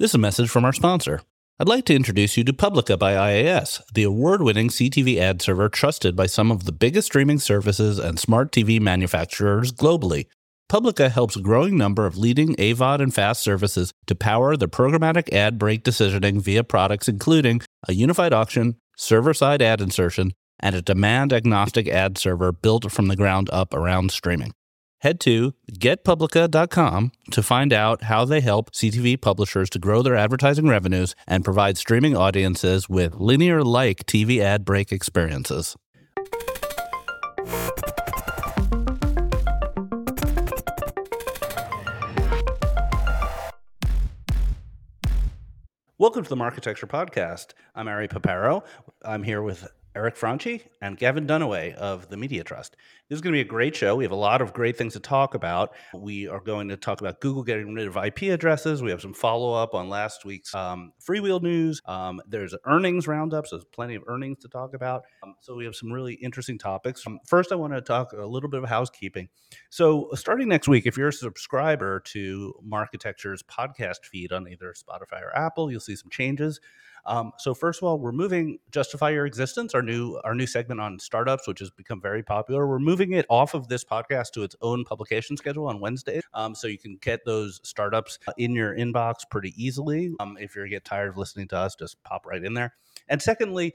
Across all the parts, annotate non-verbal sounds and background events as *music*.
This is a message from our sponsor. I'd like to introduce you to Publica by IAS, the award winning CTV ad server trusted by some of the biggest streaming services and smart TV manufacturers globally. Publica helps a growing number of leading AVOD and FAST services to power their programmatic ad break decisioning via products including a unified auction, server side ad insertion, and a demand agnostic ad server built from the ground up around streaming head to getpublica.com to find out how they help CTV publishers to grow their advertising revenues and provide streaming audiences with linear like TV ad break experiences. Welcome to the Marketecture Podcast. I'm Ari Paparo. I'm here with Eric Franchi and Gavin Dunaway of the Media Trust. This is going to be a great show. We have a lot of great things to talk about. We are going to talk about Google getting rid of IP addresses. We have some follow up on last week's um, freewheel news. Um, there's earnings roundup, so there's plenty of earnings to talk about. Um, so we have some really interesting topics. Um, first, I want to talk a little bit of housekeeping. So starting next week, if you're a subscriber to Marketecture's podcast feed on either Spotify or Apple, you'll see some changes. Um, so first of all, we're moving Justify Your Existence, our new our new segment on startups, which has become very popular. We're moving it off of this podcast to its own publication schedule on Wednesday, um, so you can get those startups uh, in your inbox pretty easily. Um, if you get tired of listening to us, just pop right in there. And secondly,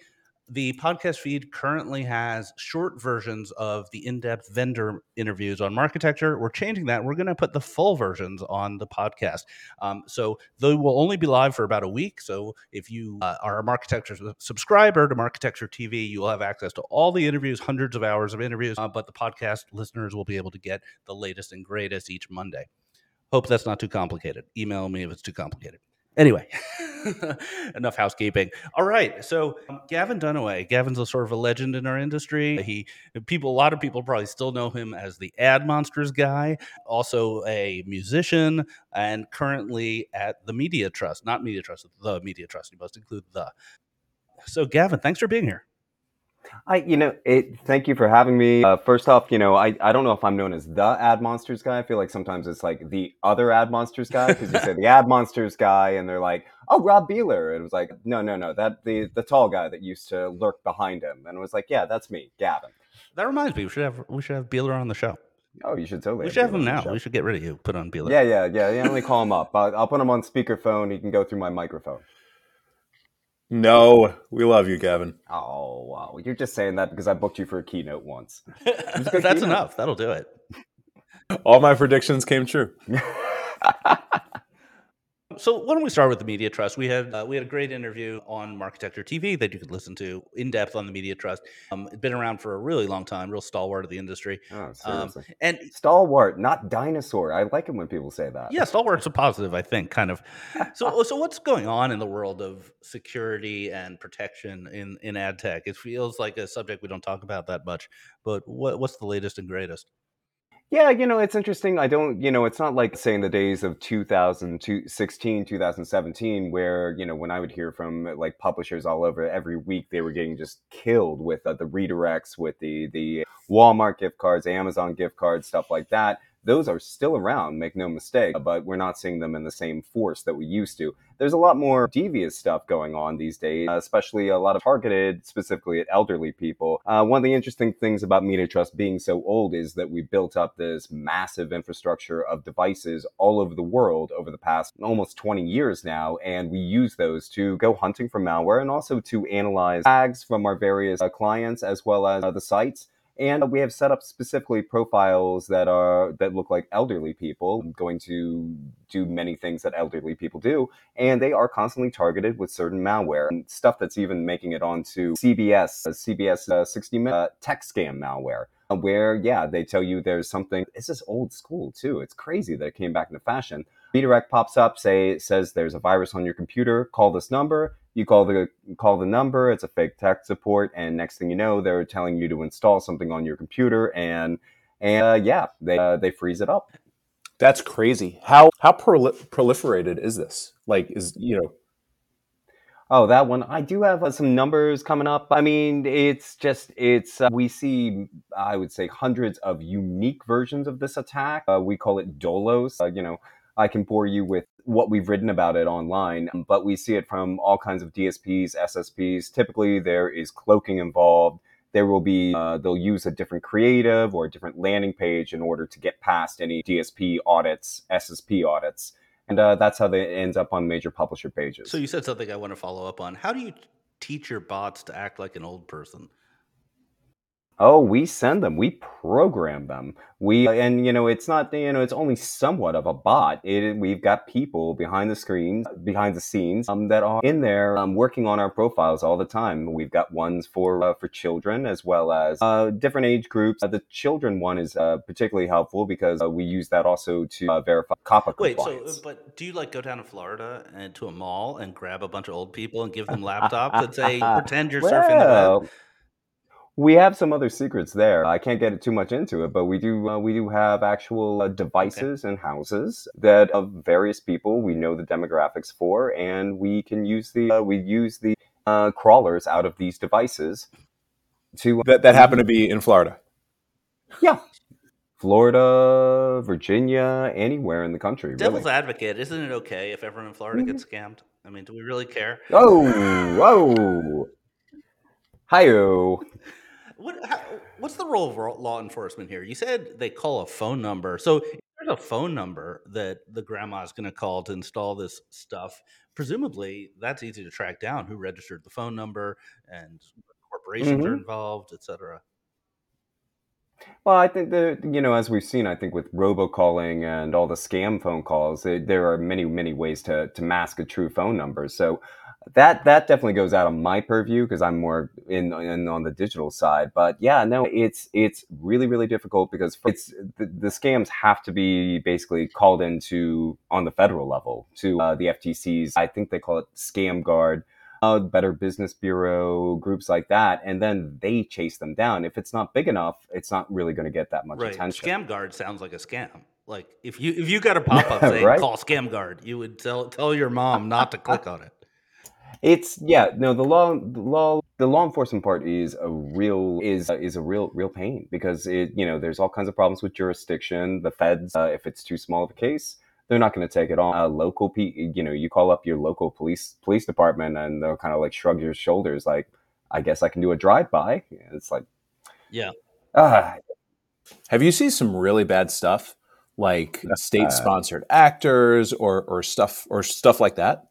the podcast feed currently has short versions of the in-depth vendor interviews on Marketecture. We're changing that. We're going to put the full versions on the podcast. Um, so they will only be live for about a week. So if you uh, are a Marketecture subscriber to Marketecture TV, you will have access to all the interviews, hundreds of hours of interviews. Uh, but the podcast listeners will be able to get the latest and greatest each Monday. Hope that's not too complicated. Email me if it's too complicated. Anyway, *laughs* enough housekeeping. All right, so um, Gavin Dunaway. Gavin's a sort of a legend in our industry. He people, a lot of people probably still know him as the Ad Monsters guy. Also a musician, and currently at the Media Trust, not Media Trust, the Media Trust. You must include the. So, Gavin, thanks for being here. I, you know, it, thank you for having me. Uh, first off, you know, I, I don't know if I'm known as the ad monsters guy. I feel like sometimes it's like the other ad monsters guy because you say the ad monsters guy, and they're like, oh, Rob Beeler. It was like, no, no, no, that the the tall guy that used to lurk behind him, and it was like, yeah, that's me, Gavin. That reminds me, we should have we should have Beeler on the show. Oh, you should totally. We should have him now. We should get rid of you. Put on Beeler. Yeah, yeah, yeah. yeah let me call him up. I'll, I'll put him on speakerphone. He can go through my microphone. No, we love you, Gavin. Oh wow, you're just saying that because I booked you for a keynote once. *laughs* That's keynote. enough. That'll do it. All my predictions came true. *laughs* so why don't we start with the Media Trust? We had uh, we had a great interview on Marketecture TV that you could listen to in depth on the Media Trust. Um, it's been around for a really long time, real stalwart of the industry. Oh, um, and stalwart, not dinosaur. I like it when people say that. Yeah, stalwart's a positive, I think, kind of. So, *laughs* so what's going on in the world of security and protection in in ad tech? It feels like a subject we don't talk about that much. But what, what's the latest and greatest? Yeah, you know, it's interesting. I don't, you know, it's not like saying the days of 2016, 2017, where, you know, when I would hear from like publishers all over every week, they were getting just killed with uh, the redirects, with the, the Walmart gift cards, Amazon gift cards, stuff like that those are still around, make no mistake, but we're not seeing them in the same force that we used to. There's a lot more devious stuff going on these days, especially a lot of targeted specifically at elderly people. Uh, one of the interesting things about Media Trust being so old is that we built up this massive infrastructure of devices all over the world over the past almost 20 years now, and we use those to go hunting for malware and also to analyze tags from our various uh, clients as well as uh, the sites and we have set up specifically profiles that are that look like elderly people going to do many things that elderly people do. And they are constantly targeted with certain malware and stuff that's even making it onto cbs uh, cbs uh, 60 minute uh, tech scam malware uh, where yeah they tell you there's something it's just old school too. It's crazy that it came back into fashion. Redirect pops up say says there's a virus on your computer call this number you call the call the number it's a fake tech support and next thing you know they're telling you to install something on your computer and and uh, yeah they uh, they freeze it up that's crazy how how proliferated is this like is you know Oh, that one. I do have uh, some numbers coming up. I mean, it's just, it's, uh, we see, I would say, hundreds of unique versions of this attack. Uh, we call it Dolos. Uh, you know, I can bore you with what we've written about it online, but we see it from all kinds of DSPs, SSPs. Typically, there is cloaking involved. There will be, uh, they'll use a different creative or a different landing page in order to get past any DSP audits, SSP audits. And uh, that's how they ends up on major publisher pages. So you said something I want to follow up on. How do you teach your bots to act like an old person? Oh, we send them. We program them. We and you know it's not you know it's only somewhat of a bot. It we've got people behind the screens, behind the scenes, um, that are in there um, working on our profiles all the time. We've got ones for uh, for children as well as uh, different age groups. Uh, the children one is uh, particularly helpful because uh, we use that also to uh, verify COPPA Wait, so but do you like go down to Florida and to a mall and grab a bunch of old people and give them *laughs* laptops and say pretend you're surfing the web? Well, we have some other secrets there. I can't get too much into it, but we do uh, we do have actual uh, Okay. devices and houses that of various people we know the demographics for, and we can use the uh, we use the uh, crawlers out of these devices to That that happened to be in Florida. yeah, Florida, Virginia, anywhere in the country, Devil's really. advocate, isn't it okay if everyone in Florida gets scammed? I mean, do we really care? Oh, whoa, hi-yo. What how, what's the role of law enforcement here? You said they call a phone number. So if there's a phone number that the grandma's going to call to install this stuff, presumably that's easy to track down who registered the phone number and what corporations are hmm involved, et cetera. Well, I think that, you know, as we've seen, I think with robocalling and all the scam phone calls, it, there are many, many ways to, to mask a true phone number. So that that definitely goes out of my purview because I'm more in, in on the digital side. But yeah, no, it's it's really, really difficult because it's the, the scams have to be basically called into on the federal level to uh, the FTC's. I think they call it Scam Guard uh, Better Business Bureau, groups like that, and then they chase them down. If it's not big enough, it's not really going to get that much Right. attention. Scam guard sounds like a scam. Like if you if you got a pop up *laughs* saying right? call scam guard, you would tell tell your mom not to click on it. It's yeah, no, the law, the law, the law enforcement part is a real is is a real real pain because it you know there's all kinds of problems with jurisdiction. The feds, uh, if it's too small of a case, they're not going to take it on. Uh, local, pe- you know, you call up your local police police department and they'll kind of like shrug your shoulders, like, I guess I can do a drive by. It's like, Yeah. ah, Have you seen some really bad stuff, like uh, state-sponsored actors or or stuff or stuff like that?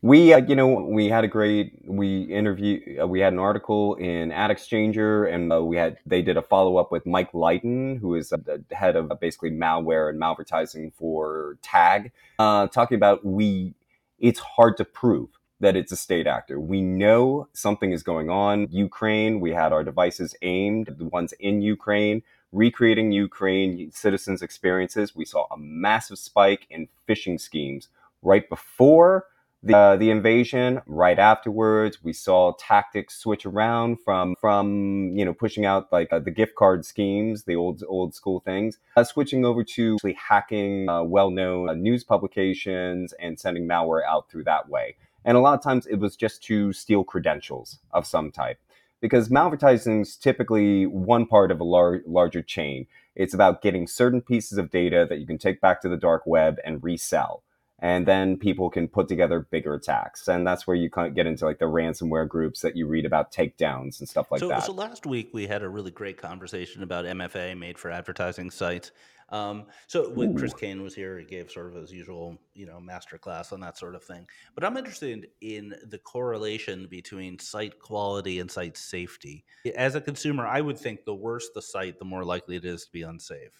We, uh, you know, we had a great. We interview. Uh, we had an article in Ad Exchanger, and uh, we had they did a follow up with Mike Lighton, who is uh, the head of uh, basically malware and malvertising for Tag, uh, talking about we. It's hard to prove that it's a state actor. We know something is going on. Ukraine. We had our devices aimed the ones in Ukraine, recreating Ukraine citizens' experiences. We saw a massive spike in phishing schemes right before the, uh, the invasion right afterwards we saw tactics switch around from from you know pushing out like uh, the gift card schemes the old old school things uh, switching over to actually hacking uh, well-known uh, news publications and sending malware out through that way. And a lot of times it was just to steal credentials of some type. Because malvertising is typically one part of a lar- larger chain. It's about getting certain pieces of data that you can take back to the dark web and resell and then people can put together bigger attacks and that's where you kind of get into like the ransomware groups that you read about takedowns and stuff like so that so last week we had a really great conversation about MFA made for advertising sites. Um, so when Chris Kane was here, he gave sort of his usual, you know, master class on that sort of thing. But I'm interested in the correlation between site quality and site safety. As a consumer, I would think the worse the site, the more likely it is to be unsafe.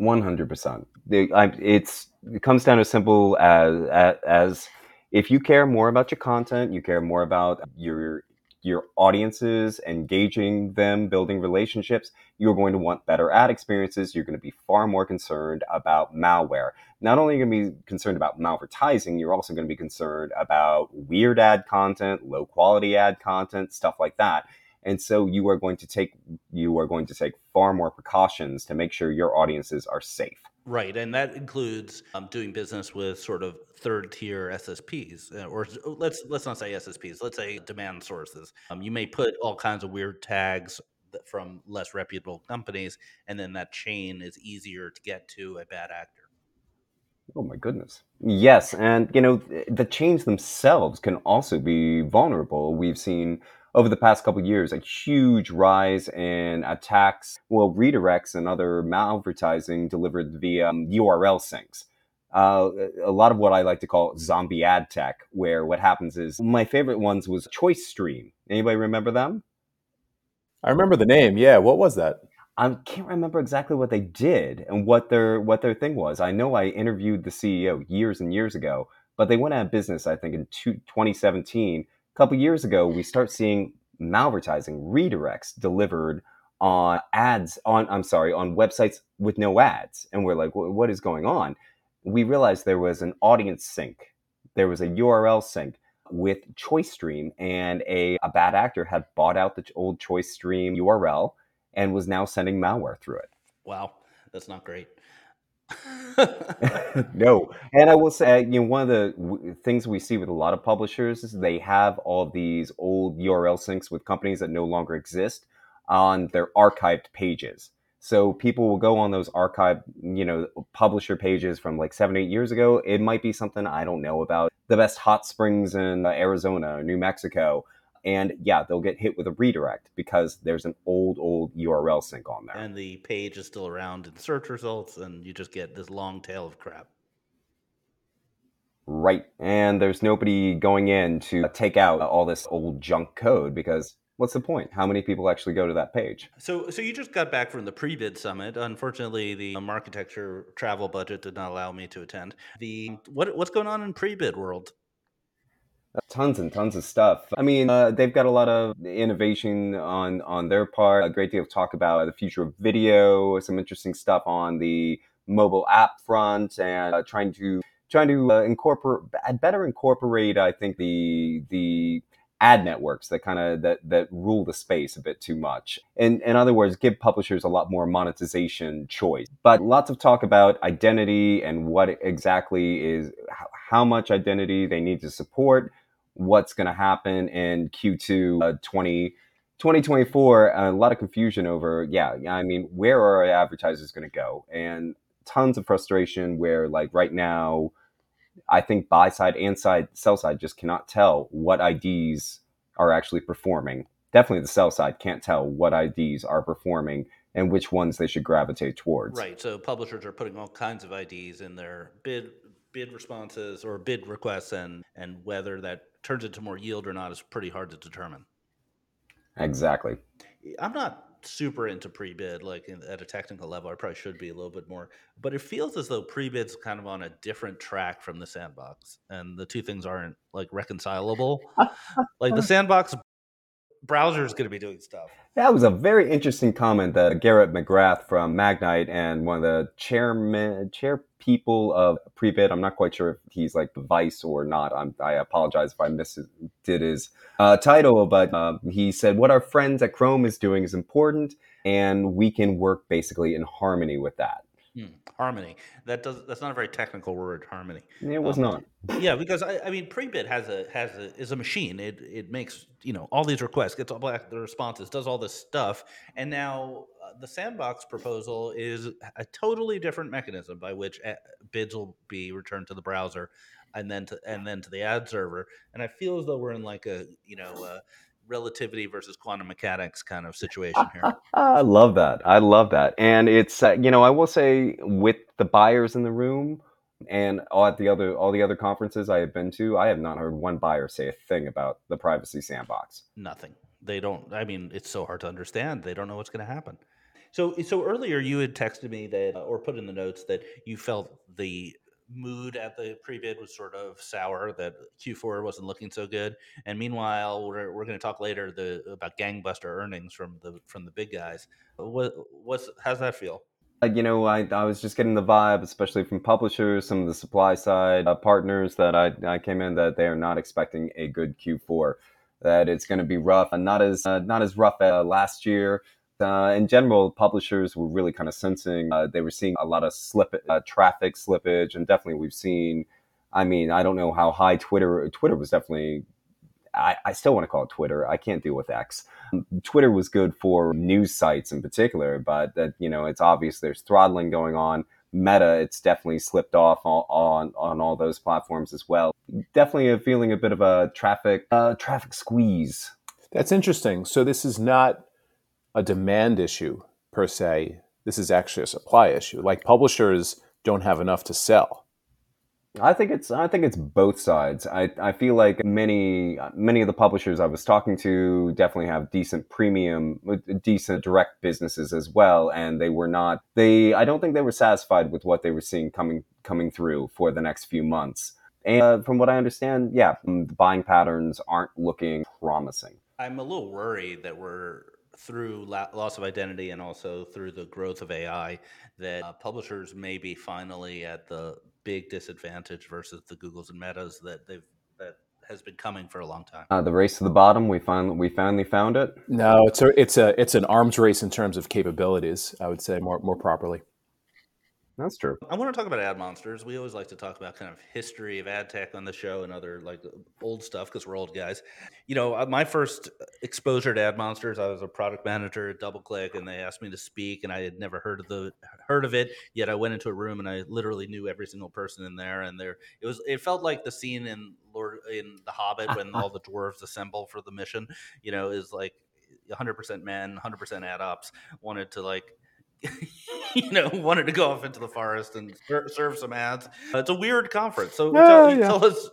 100% The- I- it's it comes down as simple as, as as if you care more about your content you care more about your your audiences engaging them building relationships you're going to want better ad experiences. You're going to be far more concerned about malware. Not only are you going to be concerned about malvertising you're also going to be concerned about weird ad content low quality ad content stuff like that and so you are going to take you are going to take far more precautions to make sure your audiences are safe Right, and that includes um, doing business with sort of third tier SSPs, uh, or let's let's not say SSPs. Let's say demand sources. Um, you may put all kinds of weird tags from less reputable companies, and then that chain is easier to get to a bad actor. Oh my goodness. Yes, and you know the chains themselves can also be vulnerable. We've seen over the past couple of years a huge rise in attacks, well, redirects and other malvertising delivered via um, URL syncs. Uh, a lot of what I like to call zombie ad tech, where what happens is my favorite ones was Choice Stream. Anybody remember them? I remember the name. Yeah, what was that? I can't remember exactly what they did and what their what their thing was. I know I interviewed the CEO years and years ago, but they went out of business. I think in two, 2017. Couple years ago, we start seeing malvertising redirects delivered on ads on I'm sorry on websites with no ads, and we're like, what is going on? We realized there was an audience sync, there was a URL sync with ChoiceStream, and a, a bad actor had bought out the old ChoiceStream URL and was now sending malware through it. Wow, that's not great. *laughs* no, and I will say, you know, one of the w- things we see with a lot of publishers is they have all these old URL syncs with companies that no longer exist on their archived pages. So people will go on those archived, you know, publisher pages from like seven, eight years ago. It might be something I don't know about. The best hot springs in uh, Arizona, New Mexico, and yeah, they'll get hit with a redirect because there's an old, old URL sync on there. And the page is still around in search results, and you just get this long tail of crap. Right. And there's nobody going in to take out all this old junk code because what's the point? How many people actually go to that page? So, so you just got back from the pre-bid summit. Unfortunately, the um, Marketecture travel budget did not allow me to attend. The what what's going on in pre-bid world? Tons and tons of stuff. I mean, uh, they've got a lot of innovation on on their part. A great deal of talk about the future of video. Some interesting stuff on the mobile app front, and uh, trying to trying to uh, incorporate better incorporate. I think the the ad networks that kind of that that rule the space a bit too much. In in other words, give publishers a lot more monetization choice. But lots of talk about identity and what exactly is how much identity they need to support, what's going to happen in Q2 uh, 20 2024 a lot of confusion over yeah i mean where are advertisers going to go and tons of frustration where like right now I think buy side and side, sell side just cannot tell what IDs are actually performing. Definitely the sell side can't tell what IDs are performing and which ones they should gravitate towards. Right. So publishers are putting all kinds of IDs in their bid bid responses or bid requests and and whether that turns into more yield or not is pretty hard to determine. Exactly. I'm not super into pre-bid like in, at a technical level i probably should be a little bit more but it feels as though pre-bid's kind of on a different track from the sandbox and the two things aren't like reconcilable *laughs* like the sandbox browser is going to be doing stuff. That was a very interesting comment that garrett mcgrath from magnite and one of the chairman chair people of pre-bid i'm not quite sure if he's like the vice or not I'm, i apologize if i missed did his uh, title but uh, he said what our friends at chrome is doing is important and we can work basically in harmony with that Hmm. Harmony. That does. That's not a very technical word. Harmony. It was um, not. Yeah, because I, I mean, Prebid has a has a is a machine. It it makes you know all these requests, gets all back the responses, does all this stuff, and now uh, the sandbox proposal is a totally different mechanism by which uh, bids will be returned to the browser, and then to and then to the ad server. And I feel as though we're in like a you know relativity versus quantum mechanics kind of situation here. *laughs* I love that. I love that. And it's uh, you know I will say with the buyers in the room and all at the other all the other conferences I have been to, I have not heard one buyer say a thing about the privacy sandbox. Nothing. They don't. I mean, it's so hard to understand. They don't know what's going to happen. So, so earlier you had texted me that, or put in the notes that you felt the mood at the pre-bid was sort of sour that Q4 wasn't looking so good. And meanwhile, we're, we're going to talk later the about gangbuster earnings from the from the big guys. What what's how's that feel? You know, I, I was just getting the vibe, especially from publishers, some of the supply side uh, partners that I, I came in that they are not expecting a good Q4. That it's going to be rough, and not as uh, not as rough as uh, last year uh, in general, publishers were really kind of sensing uh, they were seeing a lot of slip uh, traffic slippage, and definitely we've seen. I mean, I don't know how high Twitter. Twitter was definitely. I, I still want to call it Twitter. I can't deal with X. Twitter was good for news sites in particular, but that you know it's obvious there's throttling going on. Meta, it's definitely slipped off on, on, on all those platforms as well. Definitely a feeling a bit of a traffic uh, traffic squeeze. That's interesting. So this is not a demand issue per se. This is actually a supply issue. Like publishers don't have enough to sell. I think it's I think it's both sides. I, I feel like many many of the publishers I was talking to definitely have decent premium decent direct businesses as well and they were not they I don't think they were satisfied with what they were seeing coming coming through for the next few months. And uh, from what I understand, yeah, the buying patterns aren't looking promising. I'm a little worried that we're through loss of identity and also through the growth of AI that uh, publishers may be finally at the big disadvantage versus the Googles and Metas that they've that has been coming for a long time. Uh, the race to the bottom, we finally we finally found it. No, it's a it's a it's an arms race in terms of capabilities. I would say more more properly. That's true. I want to talk about ad monsters. We always like to talk about kind of history of ad tech on the show and other like old stuff because we're old guys. You know, uh, my first exposure to ad monsters, I was a product manager at DoubleClick, and they asked me to speak, and I had never heard of the heard of it. Yet I went into a room and I literally knew every single person in there, and there it was. It felt like the scene in Lord in The Hobbit when all the dwarves assemble for the mission. You know, is like 100% men, 100% ad ops wanted to like *laughs* you know, wanted to go off into the forest and serve some ads. Uh, it's a weird conference. So tell, yeah. tell, us,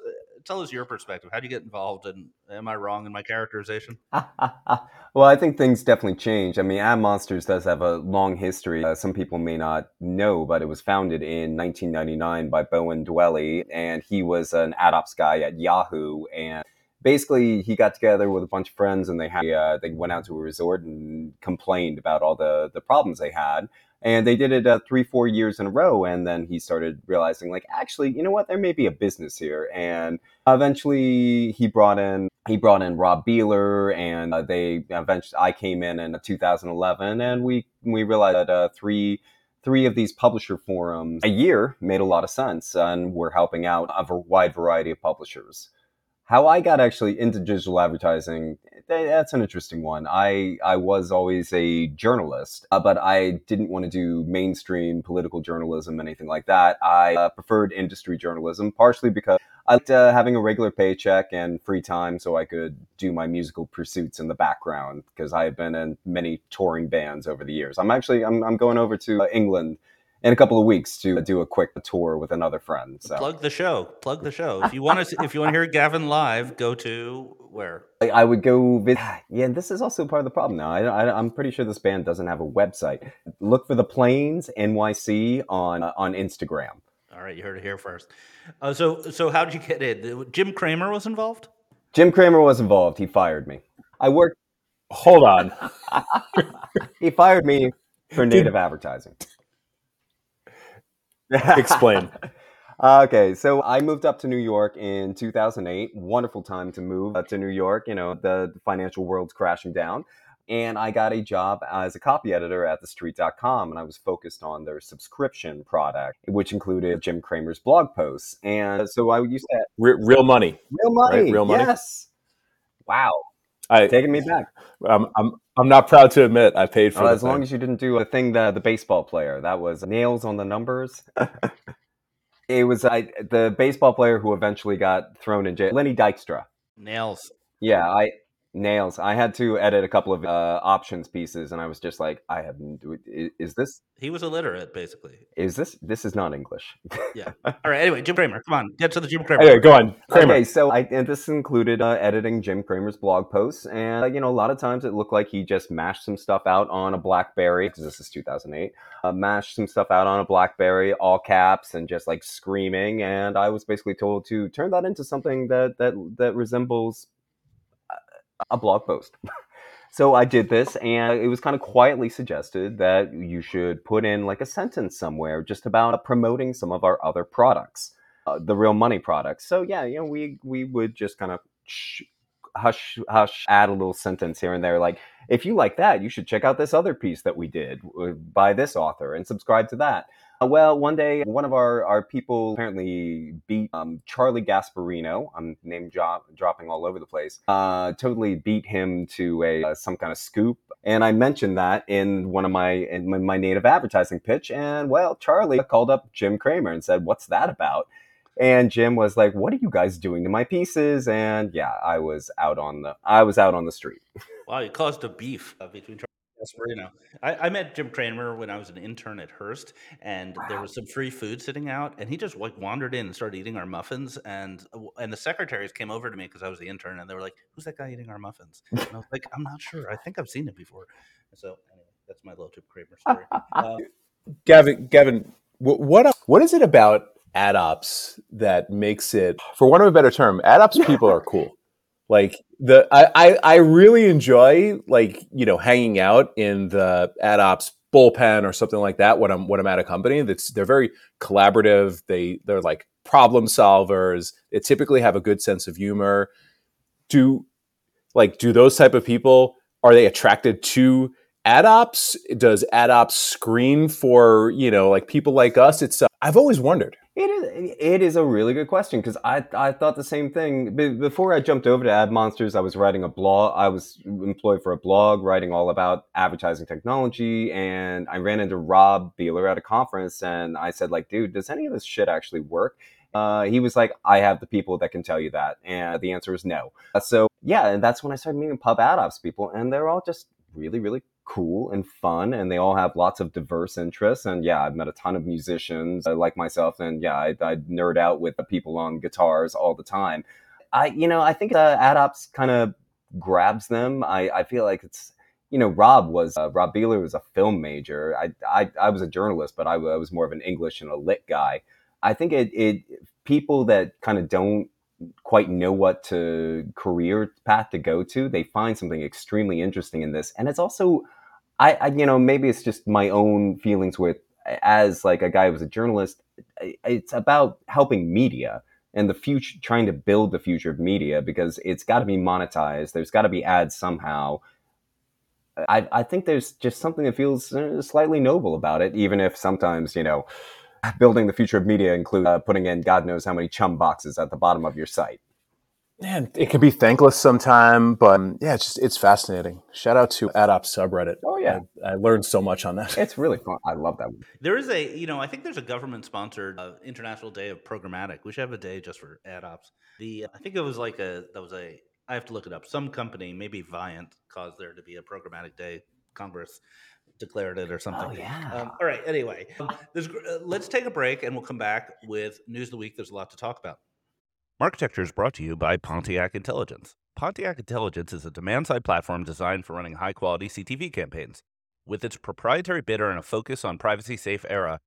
tell us your perspective. How do you get involved? And am I wrong in my characterization? *laughs* well, I think things definitely change. I mean, Ad Monsters does have a long history. Uh, some people may not know, but it was founded in 1999 by Bowen Dwelle, and he was an ad ops guy at Yahoo. And basically he got together with a bunch of friends and they had uh, they went out to a resort and complained about all the the problems they had. And they did it uh, three four years in a row and then he started realizing like actually you know what? There may be a business here. And eventually he brought in he brought in rob beeler and uh, they eventually i came in in 2011 and we we realized that uh, three three of these publisher forums a year made a lot of sense and we're helping out a wide variety of publishers how I got actually into digital advertising, that's an interesting one. I, I was always a journalist, uh, but I didn't want to do mainstream political journalism, anything like that. I uh, preferred industry journalism, partially because I liked uh, having a regular paycheck and free time so I could do my musical pursuits in the background because I have been in many touring bands over the years. I'm actually, I'm, I'm going over to uh, England in a couple of weeks to do a quick tour with another friend. So plug the show. Plug the show. If you *laughs* want to, if you want to hear Gavin live, go to where? I would go visit. *sighs* Yeah, this is also part of the problem now. I, am pretty sure this band doesn't have a website. Look for the Plains NYC on uh, on Instagram. All right, you heard it here first. Uh, so, so how did you get in? Jim Cramer was involved. Jim Cramer was involved. He fired me. I worked. Hold on. *laughs* he fired me for native advertising. Explain. *laughs* okay, so I moved up to New York in 2008. Wonderful time to move uh, to New York. You know, the financial world's crashing down. And I got a job as a copy editor at TheStreet.com, and I was focused on their subscription product, which included Jim Cramer's blog posts. And so I used to real, real money, real money, right? real money. Yes. Wow. I, taking me back. I'm, I'm I'm not proud to admit I paid for. Well, as thing. long as you didn't do a thing that the baseball player that was nails on the numbers. *laughs* it was I, the baseball player who eventually got thrown in jail, Lenny Dykstra. Nails. Yeah, I nails. I had to edit a couple of uh, options pieces, and I was just like, I have. Is this? He was illiterate, basically. Is this? This is not English. yeah. *laughs* All right. Anyway, Jim Cramer. Come on, get to the Jim Cramer. Anyway, go on. Cramer. Okay, so I and this included uh, editing Jim Cramer's blog posts, and uh, you know, a lot of times it looked like he just mashed some stuff out on a BlackBerry because this is 2008. Uh, mashed some stuff out on a BlackBerry, all caps, and just like screaming. And I was basically told to turn that into something that that that resembles a blog post. *laughs* so I did this, and it was kind of quietly suggested that you should put in like a sentence somewhere just about promoting some of our other products, uh, the real money products. So yeah, you know, we we would just kind of sh- hush hush add a little sentence here and there like if you like that you should check out this other piece that we did uh, by this author and subscribe to that Uh, well, one day, one of our, our people apparently beat um, Charlie Gasparino. I'm name drop, dropping all over the place. Uh, totally beat him to a uh, some kind of scoop. And I mentioned that in one of my in my, my native advertising pitch. And well, Charlie called up Jim Cramer and said, "What's that about?" And Jim was like, "What are you guys doing to my pieces?" And yeah, I was out on the I was out on the street. Wow, you caused a beef uh, between Gasparino. I, I met Jim Cramer when I was an intern at Hearst, and there was some free food sitting out, and he just like wandered in and started eating our muffins, and uh, and the secretaries came over to me because I was the intern, and they were like, "Who's that guy eating our muffins?" And I was like, "I'm not sure. I think I've seen it before." So anyway, that's my little Jim Cramer story. *laughs* Uh, Gavin, Gavin, wh- what what is it about ad ops that makes it, for one of a better term, ad ops people are cool. Like the I, I I really enjoy like you know hanging out in the ad ops bullpen or something like that when I'm when I'm at a company. That's they're very collaborative. They they're like problem solvers. They typically have a good sense of humor. Do like do those type of people are they attracted to ad ops? Does ad ops screen for you know like people like us? It's uh, I've always wondered. It is. It is a really good question because I I thought the same thing Be- before I jumped over to Ad Monsters. I was writing a blog. I was employed for a blog writing all about advertising technology, and I ran into Rob Beeler at a conference, and I said like, dude, does any of this shit actually work? Uh, he was like, I have the people that can tell you that, and the answer is no. So yeah, and that's when I started meeting pub ad ops people, and they're all just really really cool and fun and they all have lots of diverse interests and yeah i've met a ton of musicians uh, like myself and yeah I, I nerd out with the people on guitars all the time. I you know i think uh, ad ops kind of grabs them. I i feel like it's you know rob was uh, rob beeler was a film major. I, I i was a journalist but I, I was more of an english and a lit guy. I think it it people that kind of don't quite know what to career path to go to they find something extremely interesting in this and it's also I, I you know maybe it's just my own feelings with as like a guy who was a journalist it's about helping media and the future trying to build the future of media because it's got to be monetized there's got to be ads somehow I, I think there's just something that feels uh, slightly noble about it even if sometimes you know building the future of media includes uh, putting in God knows how many chum boxes at the bottom of your site. Man, it can be thankless sometime, but um, yeah, it's just it's fascinating. Shout out to AdOps subreddit. Oh yeah, I, I, learned so much on that. It's really fun. I love that. One. There is a you know I think there's a government sponsored uh, International Day of Programmatic. We should have a day just for AdOps. The I think it was like a that was a I have to look it up. Some company, maybe Viant, caused there to be a programmatic day. Congress declared it or something. Oh, yeah. Um, all right. Anyway, um, uh, let's take a break and we'll come back with news of the week. There's a lot to talk about. Marketecture is brought to you by Pontiac Intelligence. Pontiac Intelligence is a demand side platform designed for running high quality CTV campaigns. With its proprietary bidder and a focus on privacy safe era,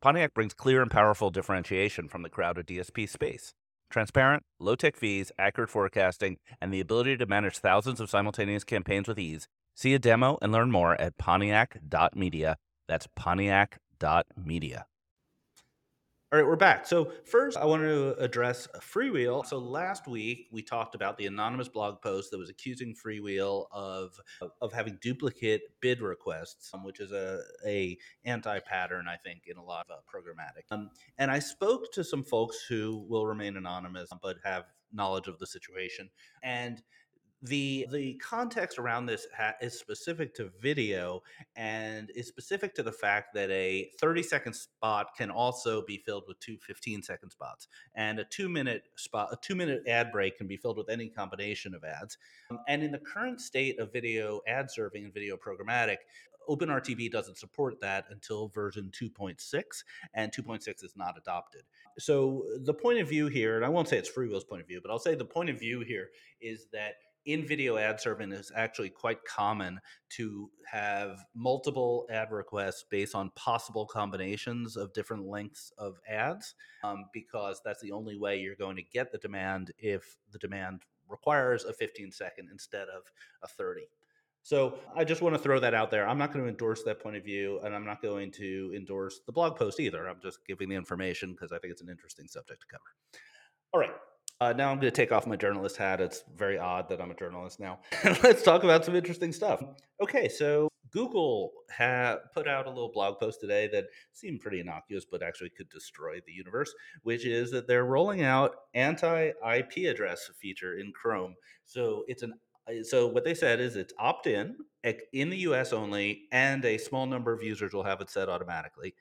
Pontiac brings clear and powerful differentiation from the crowded DSP space. Transparent, low tech fees, accurate forecasting, and the ability to manage thousands of simultaneous campaigns with ease See a demo and learn more at pontiac.media. That's pontiac.media. All right, we're back. So, first, I want to address Freewheel. So, last week we talked about the anonymous blog post that was accusing Freewheel of of having duplicate bid requests, um, which is a, a anti pattern, I think, in a lot of uh, programmatic. Um, and I spoke to some folks who will remain anonymous but have knowledge of the situation. And the the context around this ha- is specific to video and is specific to the fact that a 30 second spot can also be filled with two 15 second spots and a two minute spot a two minute ad break can be filled with any combination of ads um, and in the current state of video ad serving and video programmatic OpenRTB doesn't support that until version 2.6, and 2.6 is not adopted. So, the point of view here, and I won't say it's Freewheel's point of view, but I'll say the point of view here is that in video ad serving is actually quite common to have multiple ad requests based on possible combinations of different lengths of ads um, because that's the only way you're going to get the demand if the demand requires a 15 second instead of a 30 so I just want to throw that out there. I'm not going to endorse that point of view, and I'm not going to endorse the blog post either. I'm just giving the information because I think it's an interesting subject to cover. All right. Uh, now I'm going to take off my journalist hat. It's very odd that I'm a journalist now. *laughs* Let's talk about some interesting stuff. Okay, so Google ha- put out a little blog post today that seemed pretty innocuous, but actually could destroy the universe, which is that they're rolling out anti-IP address feature in Chrome. So it's an uh, so what they said is it's opt-in in the US only, and a small number of users will have it set automatically.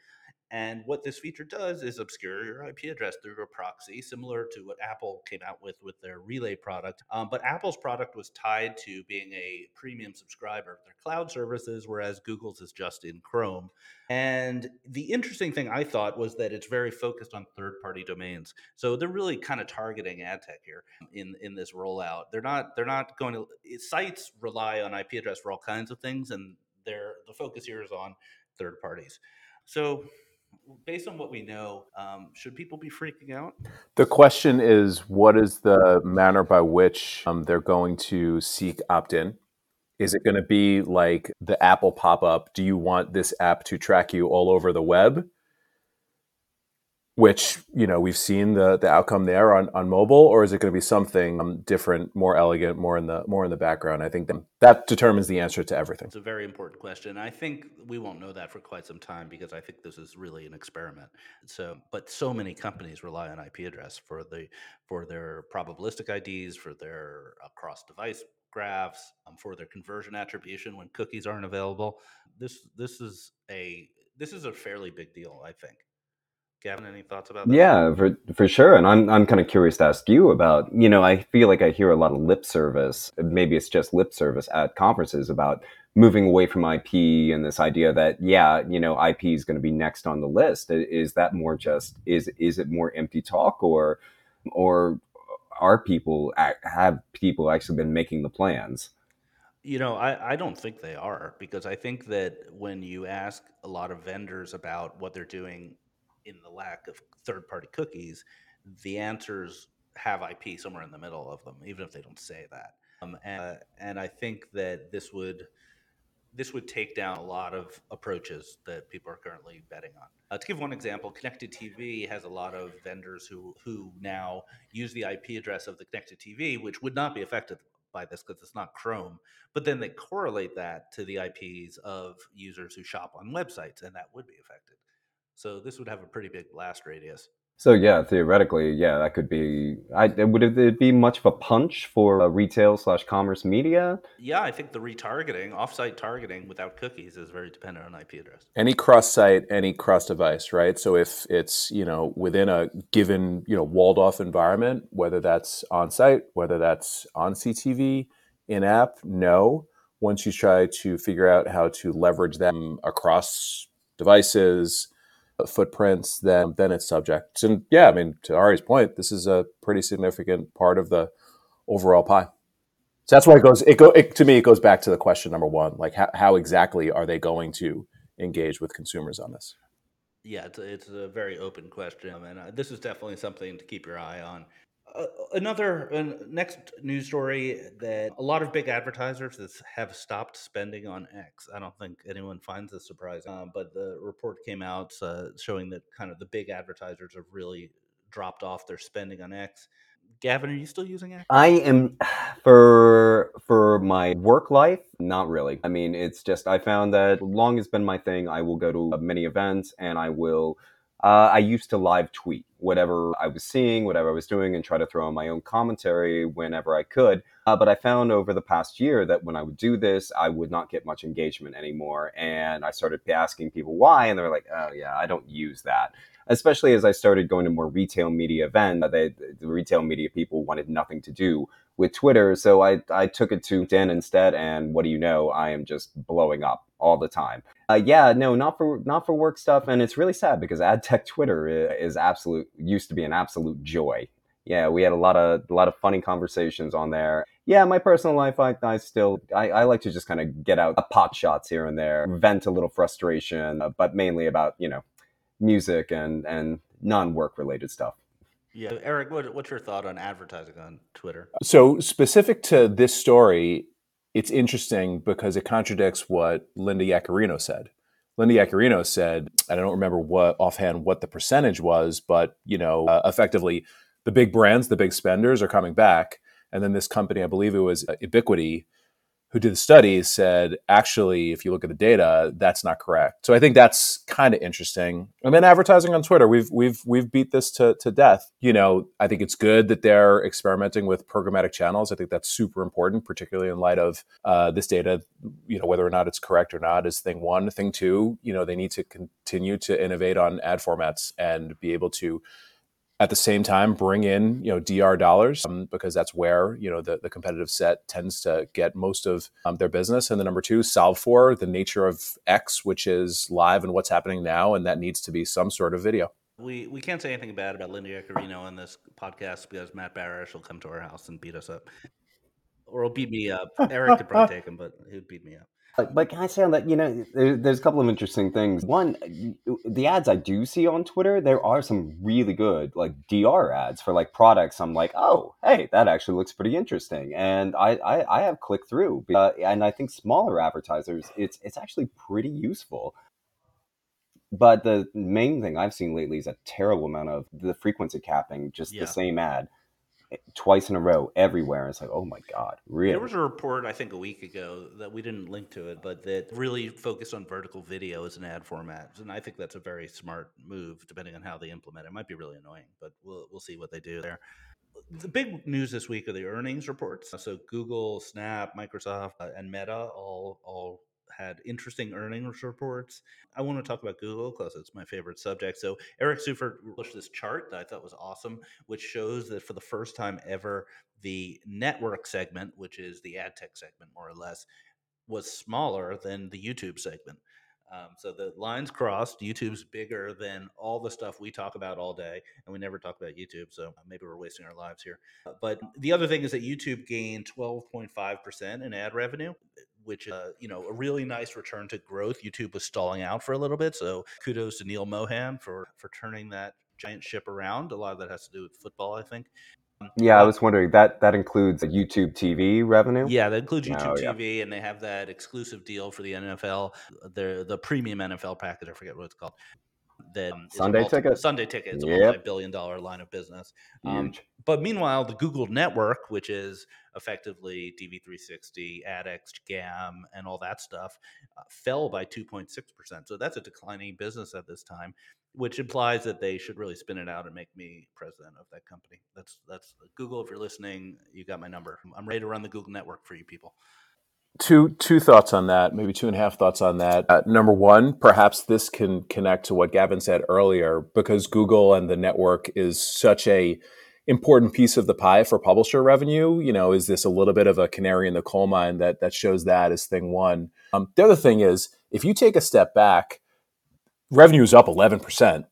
And what this feature does is obscure your IP address through a proxy, similar to what Apple came out with with their Relay product. Um, but Apple's product was tied to being a premium subscriber of their cloud services, whereas Google's is just in Chrome. And the interesting thing I thought was that it's very focused on third-party domains. So they're really kind of targeting ad tech here in in this rollout. They're not they're not going to sites rely on IP address for all kinds of things, and they're the focus here is on third parties. So based on what we know, um, should people be freaking out? The question is what is the manner by which um, they're going to seek opt in? Is it going to be like the Apple pop up? Do you want this app to track you all over the web? Which you know we've seen the the outcome there on, on mobile or is it going to be something um, different more elegant more in the more in the background? I think that, that determines the answer to everything. It's a very important question. I think we won't know that for quite some time because i think this is really an experiment. So but so many companies rely on ip address for the for their probabilistic ids for their cross device graphs um, for their conversion attribution when cookies aren't available. This this is a this is a fairly big deal i think Gavin, any thoughts about that? Yeah, for for sure. And I'm I'm kind of curious to ask you about, you know, I feel like I hear a lot of lip service. Maybe it's just lip service at conferences about moving away from IP and this idea that yeah, you know, IP is going to be next on the list. Is that more just is is it more empty talk or or are people have people actually been making the plans? You know, I, I don't think they are because I think that when you ask a lot of vendors about what they're doing in the lack of third party cookies, the answers have IP somewhere in the middle of them, even if they don't say that. Um, and, uh, and I think that this would this would take down a lot of approaches that people are currently betting on. Uh, to give one example, Connected TV has a lot of vendors who who now use the IP address of the Connected TV, which would not be affected by this because it's not Chrome. But then they correlate that to the IPs of users who shop on websites, and that would be affected. So this would have a pretty big blast radius. So yeah, theoretically, yeah, that could be. I would it be much of a punch for uh, retail slash commerce media? Yeah, I think the retargeting, offsite targeting without cookies, is very dependent on IP address. Any cross site, any cross device, right? So if it's you know within a given you know walled off environment, whether that's on site, whether that's on CTV, in app, no. Once you try to figure out how to leverage them across devices footprints, then then it's subject. And yeah, I mean, to Ari's point, this is a pretty significant part of the overall pie. So that's why it goes. It go it, to me. It goes back to the question number one: like how, how exactly are they going to engage with consumers on this? Yeah, it's a, it's a very open question, and uh, this is definitely something to keep your eye on. Uh, another uh, next news story that a lot of big advertisers have stopped spending on X. I don't think anyone finds this surprising, uh, but the report came out uh, showing that kind of the big advertisers have really dropped off their spending on X. Gavin, are you still using X? I am *sighs* for for my work life, not really. I mean, it's just I found that long has been my thing. I will go to many events and I will uh, I used to live tweet whatever I was seeing, whatever I was doing, and try to throw in my own commentary whenever I could. Uh, but I found over the past year that when I would do this, I would not get much engagement anymore. And I started asking people why, and they're like, oh, yeah, I don't use that. Especially as I started going to more retail media events, the retail media people wanted nothing to do with Twitter. So I, I took it to Den instead. And what do you know? I am just blowing up all the time. Uh, yeah, no, not for not for work stuff, and it's really sad because ad tech Twitter is absolute used to be an absolute joy. Yeah, we had a lot of a lot of funny conversations on there. Yeah, my personal life, I, I still I, I like to just kind of get out a pot shots here and there, vent a little frustration, uh, but mainly about you know music and and non work related stuff. Yeah, Eric, what, what's your thought on advertising on Twitter? So specific to this story, it's interesting because it contradicts what Linda Yaccarino said. Linda Yaccarino said, and I don't remember what offhand what the percentage was, but you know, uh, effectively, the big brands, the big spenders are coming back, and then this company, I believe it was uh, Ubiquiti, who did the study said actually if you look at the data that's not correct. So i think that's kind of interesting. And then advertising on twitter we've we've we've beat this to, to death. You know i think it's good that they're experimenting with programmatic channels. I think that's super important particularly in light of uh, this data you know whether or not it's correct or not is thing one. Thing two you know they need to continue to innovate on ad formats and be able to at the same time bring in you know dr dollars um, because that's where you know the, the competitive set tends to get most of um, their business and the number two solve for the nature of x which is live and what's happening now and that needs to be some sort of video we we can't say anything bad about Linda Yaccarino on this podcast because Matt Barash will come to our house and beat us up, or he'll beat me up. Eric could probably take him, but he'd beat me up. But can I say on that, you know, there, there's a couple of interesting things. One, the ads I do see on Twitter, there are some really good like DR ads for like products. I'm like, oh, hey, that actually looks pretty interesting, and I I, I have clicked through, uh, and I think smaller advertisers, it's it's actually pretty useful. But the main thing I've seen lately is a terrible amount of the frequency capping, just yeah. the same ad twice in a row everywhere. And It's like, oh my god, really? There was a report I think a week ago that we didn't link to it, but that really focused on vertical video as an ad format, and I think that's a very smart move, depending on how they implement it. It might be really annoying, but we'll we'll see what they do there. The big news this week are the earnings reports. So Google, Snap, Microsoft, uh, and Meta all all had interesting earnings reports. I want to talk about Google because it's my favorite subject. So Eric Seufert published this chart that I thought was awesome, which shows that for the first time ever, the network segment, which is the ad tech segment more or less, was smaller than the YouTube segment. Um, so the lines crossed. YouTube's bigger than all the stuff we talk about all day, and we never talk about YouTube. So maybe we're wasting our lives here. But the other thing is that YouTube gained 12.5% in ad revenue which uh, you know a really nice return to growth. YouTube was stalling out for a little bit, so kudos to Neal Mohan for for turning that giant ship around. A lot of that has to do with football, I think. Um, yeah, I was wondering that that includes YouTube TV revenue. Yeah, that includes YouTube oh, TV, yeah. and they have that exclusive deal for the NFL, the the premium NFL package. I forget what it's called then Sunday multi- ticket. Sunday ticket is yep. a multi-billion dollar line of business. Um, but meanwhile, the Google network, which is effectively DV360, AdX, GAM, and all that stuff, uh, fell by 2.6%. So that's a declining business at this time, which implies that they should really spin it out and make me president of that company. That's that's Google. If you're listening, you got my number. I'm ready to run the Google network for you people two two thoughts on that maybe two and a half thoughts on that uh, number one perhaps this can connect to what gavin said earlier because google and the network is such a important piece of the pie for publisher revenue you know is this a little bit of a canary in the coal mine that that shows that as thing one um, the other thing is if you take a step back revenue is up 11%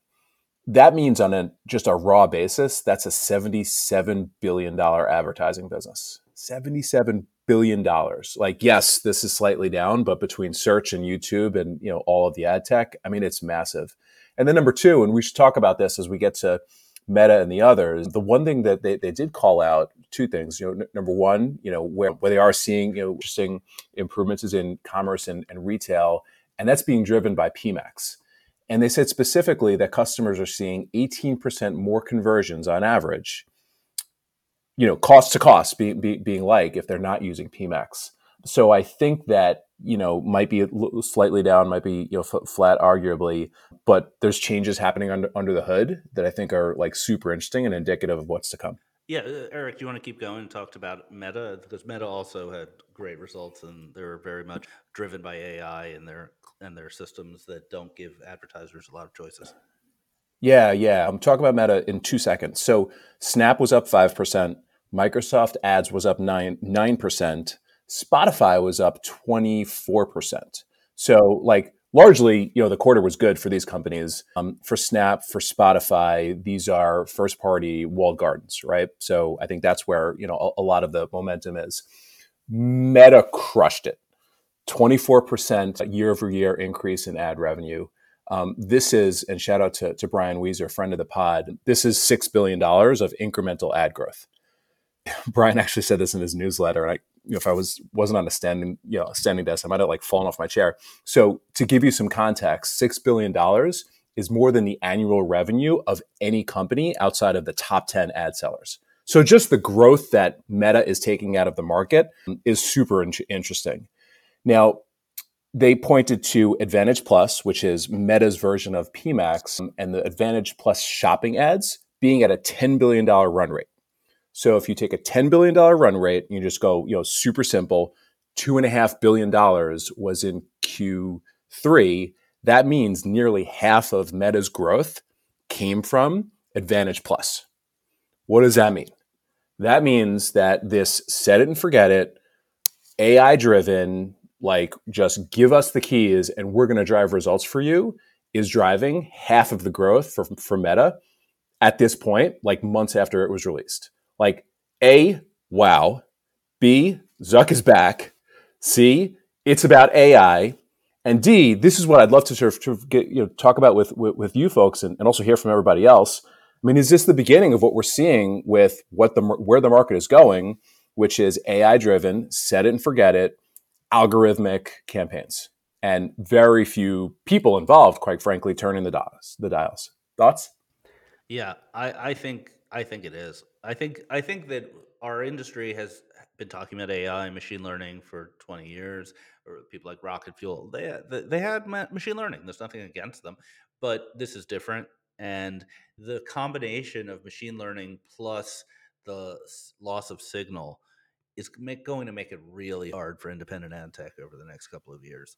that means on a just a raw basis that's a 77 billion dollar advertising business 77 billion dollars. Like, yes, this is slightly down, but between search and YouTube and you know all of the ad tech, I mean, it's massive. And then number two, and we should talk about this as we get to Meta and the others. The one thing that they, they did call out two things. You know, n- number one, you know, where, where they are seeing you know interesting improvements is in commerce and, and retail, and that's being driven by PMAX. And they said specifically that customers are seeing 18% more conversions on average you know, cost to cost being, be, being like if they're not using PMAX. So I think that, you know, might be slightly down, might be, you know, f- flat arguably, but there's changes happening under, under the hood that I think are like super interesting and indicative of what's to come. Yeah, uh, Eric, do you want to keep going and talk about Meta because Meta also had great results and they're very much driven by AI and their and their systems that don't give advertisers a lot of choices. Yeah, yeah. I'm talking about Meta in two seconds. So Snap was up five percent. Microsoft ads was up 9 9%, Spotify was up 24%. So like largely, you know, the quarter was good for these companies. Um, for Snap, for Spotify, these are first party walled gardens, right? So I think that's where, you know, a, a lot of the momentum is. Meta crushed it. 24% year over year increase in ad revenue. Um, this is, and shout out to, to Brian Wieser, friend of the pod, this is $6 billion of incremental ad growth. *laughs* Brian actually said this in his newsletter, and I, you know, if I was wasn't on a standing, you know, standing desk, I might have like fallen off my chair. So to give you some context, six billion dollars is more than the annual revenue of any company outside of the top ten ad sellers. So just the growth that Meta is taking out of the market is super in- interesting. Now, they pointed to Advantage Plus, which is Meta's version of PMax, and the Advantage Plus shopping ads being at a $10 billion run rate. So if you take a $10 billion run rate, and you just go, you know, super simple, $2.5 billion was in Q3. That means nearly half of Meta's growth came from Advantage Plus. What does that mean? That means that this set it and forget it, AI driven, like just give us the keys and we're going to drive results for you is driving half of the growth for, for Meta at this point, like months after it was released. Like, A, wow. B, Zuck is back. C, it's about AI. And D, this is what I'd love to sort of, get, you know, talk about with, with, with you folks and, and also hear from everybody else I mean, is this the beginning of what we're seeing with what the where the market is going, which is AI driven, set it and forget it, algorithmic campaigns, and very few people involved, quite frankly, turning the dials. The dials. Thoughts? Yeah, I, I think I think it is. I think I think that our industry has been talking about AI, and machine learning for 20 years, or people like Rocket Fuel. They they had machine learning. There's nothing against them, but this is different and the combination of machine learning plus the loss of signal is make, going to make it really hard for independent ad tech over the next couple of years.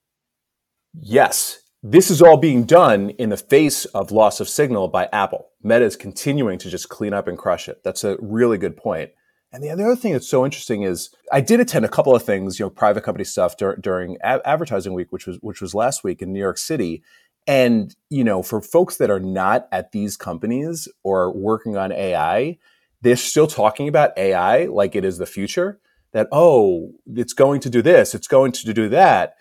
Yes, this is all being done in the face of loss of signal by Apple. Meta is continuing to just clean up and crush it. That's a really good point. And the other thing that's so interesting is I did attend a couple of things, you know, private company stuff dur- during a- advertising week, which was which was last week in New York City, and, you know, for folks that are not at these companies or working on AI, they're still talking about AI like it is the future. That, oh, it's going to do this, it's going to do that.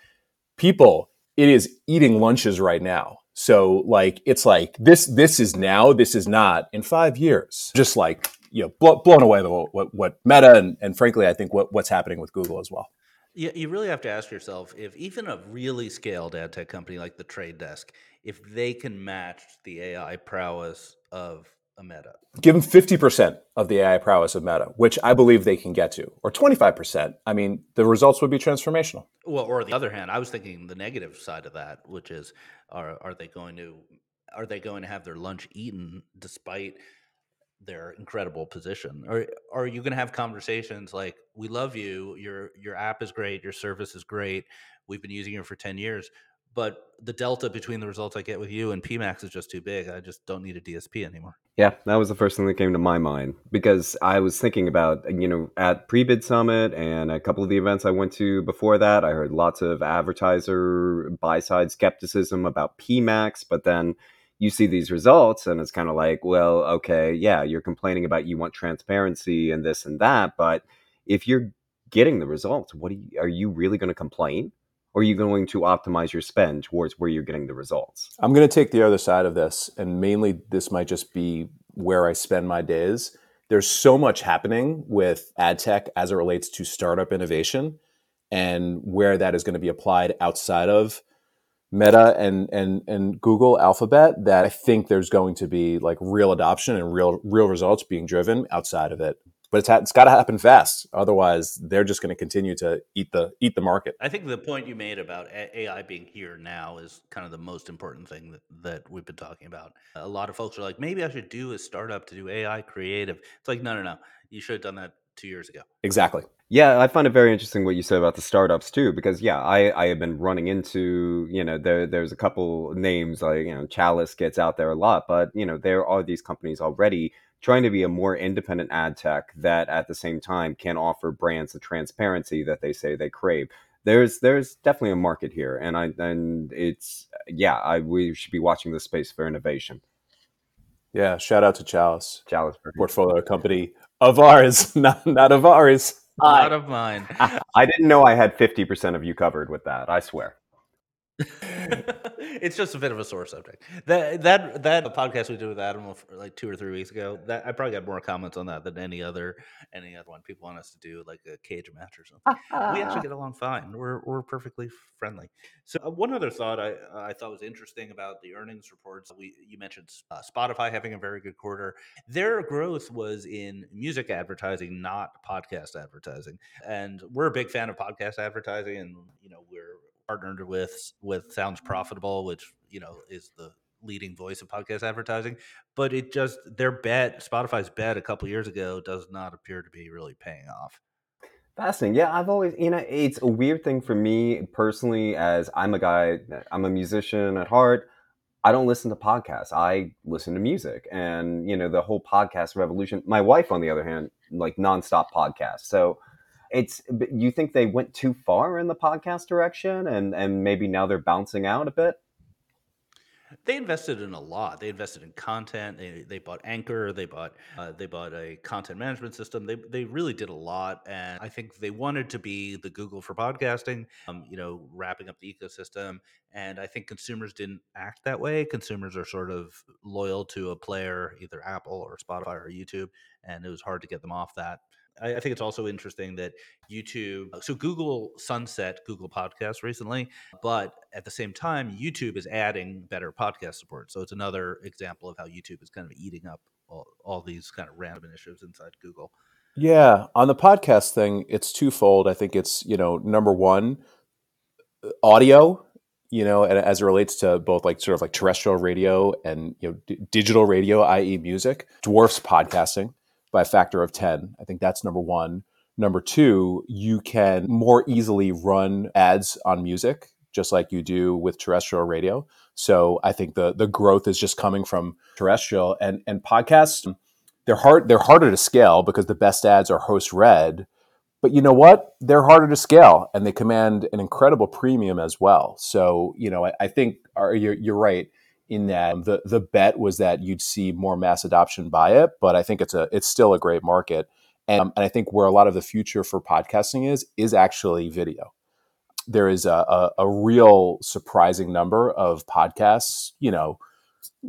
People, it is eating lunches right now. So like it's like this this is now, this is not in five years. Just like you know, blow, blown away the, what, what Meta and, and frankly, I think what, what's happening with Google as well. You, you really have to ask yourself if even a really scaled ad tech company like the Trade Desk, if they can match the AI prowess of a Meta. Give them 50% of the AI prowess of Meta, which I believe they can get to, or 25%. I mean, the results would be transformational. Well, or the other hand, I was thinking the negative side of that, which is are, are they going to are they going to have their lunch eaten despite their incredible position or, are you going to have conversations like we love you your your app is great your service is great we've been using it for 10 years but the delta between the results i get with you and pmax is just too big i just don't need a dsp anymore. Yeah that was the first thing that came to my mind because i was thinking about you know at Prebid summit and a couple of the events i went to before that i heard lots of advertiser buy side skepticism about pmax but then you see these results and it's kind of like well okay yeah you're complaining about you want transparency and this and that but if you're getting the results what are you, are you really going to complain or are you going to optimize your spend towards where you're getting the results i'm going to take the other side of this and mainly this might just be where i spend my days there's so much happening with ad tech as it relates to startup innovation and where that is going to be applied outside of Meta and and and Google Alphabet that I think there's going to be like real adoption and real real results being driven outside of it. But it's ha- it's got to happen fast, otherwise they're just going to continue to eat the eat the market. I think the point you made about AI being here now is kind of the most important thing that, that we've been talking about. A lot of folks are like, maybe I should do a startup to do AI creative. It's like, no, no, no, you should have done that two years ago. Exactly. Yeah, I find it very interesting what you said about the startups too, because yeah, I, I have been running into, you know, there there's a couple names like, you know, Chalice gets out there a lot, but you know, there are these companies already trying to be a more independent ad tech that at the same time can offer brands the transparency that they say they crave. There's there's definitely a market here and I and it's yeah, I we should be watching this space for innovation. Yeah, shout out to Chalice. Chalice portfolio company of ours, *laughs* not not of ours. Not of mine. *laughs* I didn't know I had 50% of you covered with that. I swear. *laughs* it's just a bit of a sore subject. That that that podcast we did with Adam like two or three weeks ago. That I probably got more comments on that than any other any other one. People want us to do like a cage match or something. we *laughs* actually get along fine. We're we're perfectly friendly. So uh, one other thought I I thought was interesting about the earnings reports. We you mentioned uh, Spotify having a very good quarter. Their growth was in music advertising, not podcast advertising. And we're a big fan of podcast advertising, and you know we're partnered with with Sounds Profitable, which you know is the leading voice of podcast advertising. But it just their bet, Spotify's bet a couple years ago, does not appear to be really paying off. Fascinating. Yeah, I've always, you know, it's a weird thing for me personally, as I'm a guy, I'm a musician at heart. I don't listen to podcasts. I listen to music, and you know, the whole podcast revolution. My wife, on the other hand, like nonstop podcasts. So it's you think they went too far in the podcast direction and and maybe now they're bouncing out a bit they invested in a lot. They invested in content. They, they bought Anchor. They bought uh, they bought a content management system. They they really did a lot, and I think they wanted to be the Google for podcasting. Um, you know, wrapping up the ecosystem. And I think consumers didn't act that way. Consumers are sort of loyal to a player, either Apple or Spotify or YouTube, and it was hard to get them off that. I, I think it's also interesting that YouTube, so Google sunset Google Podcasts recently, but at the same time, YouTube is adding better podcast support. So it's another example of how YouTube is kind of eating up all, all these kind of random initiatives inside Google. Yeah, on the podcast thing, it's twofold. I think it's you know number one, uh, audio. You know, and as it relates to both like sort of like terrestrial radio and you know d- digital radio, i.e., music, dwarfs podcasting by a factor of 10. I think that's number one. Number two, you can more easily run ads on music, just like you do with terrestrial radio. So I think the the growth is just coming from terrestrial and and podcasts. They're hard. They're harder to scale because the best ads are host read. But you know what? They're harder to scale, and they command an incredible premium as well. So you know, I, I think are, you're, you're right in that the the bet was that you'd see more mass adoption by it, but I think it's a it's still a great market, and, um, and I think where a lot of the future for podcasting is is actually video. There is a, a, a real surprising number of podcasts, you know,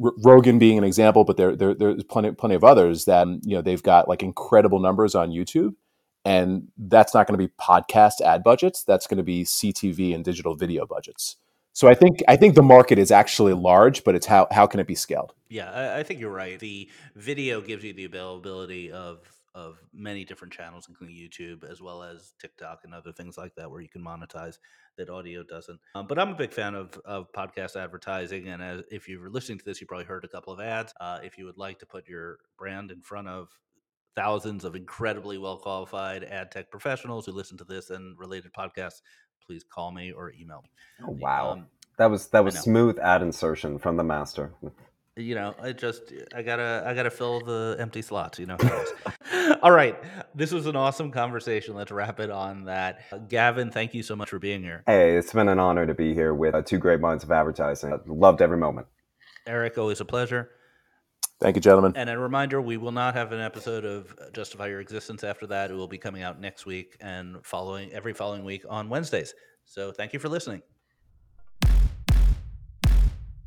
R- Rogan being an example, but there, there there's plenty plenty of others that you know they've got like incredible numbers on YouTube, and that's not going to be podcast ad budgets. That's going to be CTV and digital video budgets. So I think I think the market is actually large, but it's how how can it be scaled? Yeah, I, I think you're right. The video gives you the availability of of many different channels, including YouTube, as well as TikTok and other things like that, where you can monetize that audio doesn't. Um, but I'm a big fan of, of podcast advertising. And as, if you were listening to this, you probably heard a couple of ads. Uh, if you would like to put your brand in front of thousands of incredibly well qualified ad tech professionals who listen to this and related podcasts, please call me or email me. Oh, wow. Um, that was that was smooth ad insertion from the master. You know, I just I gotta I gotta fill the empty slots. You know. *laughs* All right, this was an awesome conversation. Let's wrap it on that. Uh, Gavin, thank you so much for being here. Hey, it's been an honor to be here with uh, two great minds of advertising. loved every moment. Eric, always a pleasure. Thank you, gentlemen. And a reminder, we will not have an episode of Justify Your Existence after that. It will be coming out next week and following every following week on Wednesdays. So thank you for listening.